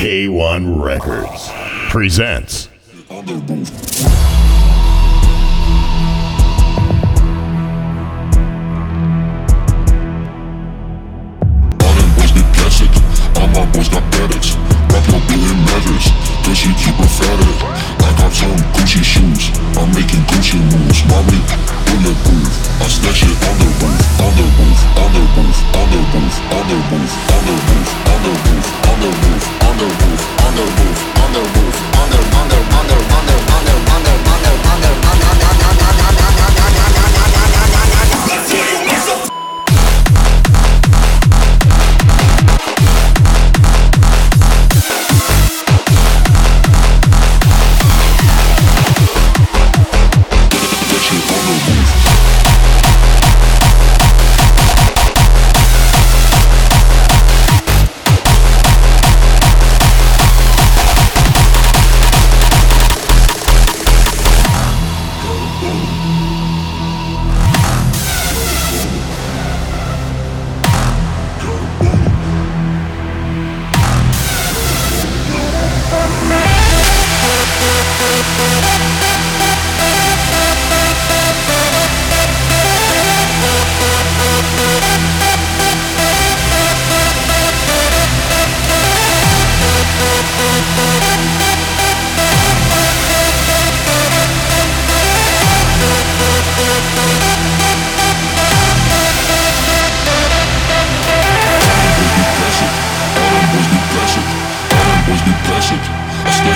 K1-Recordz presents. My boys got billion matters, she keep a fatter. I got some Gucci shoes, I'm making Gucci moves. Mommy, I it on the roof, on the roof, on the roof,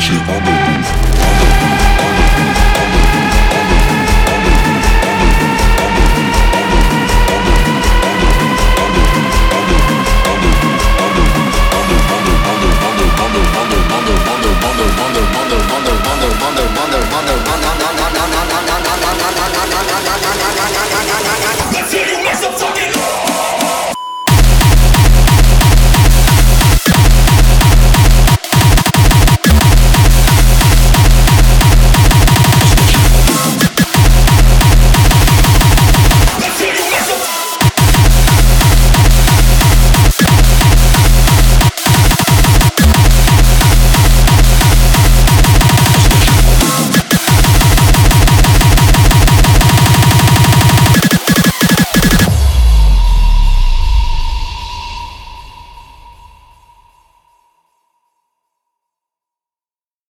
нашей обуви.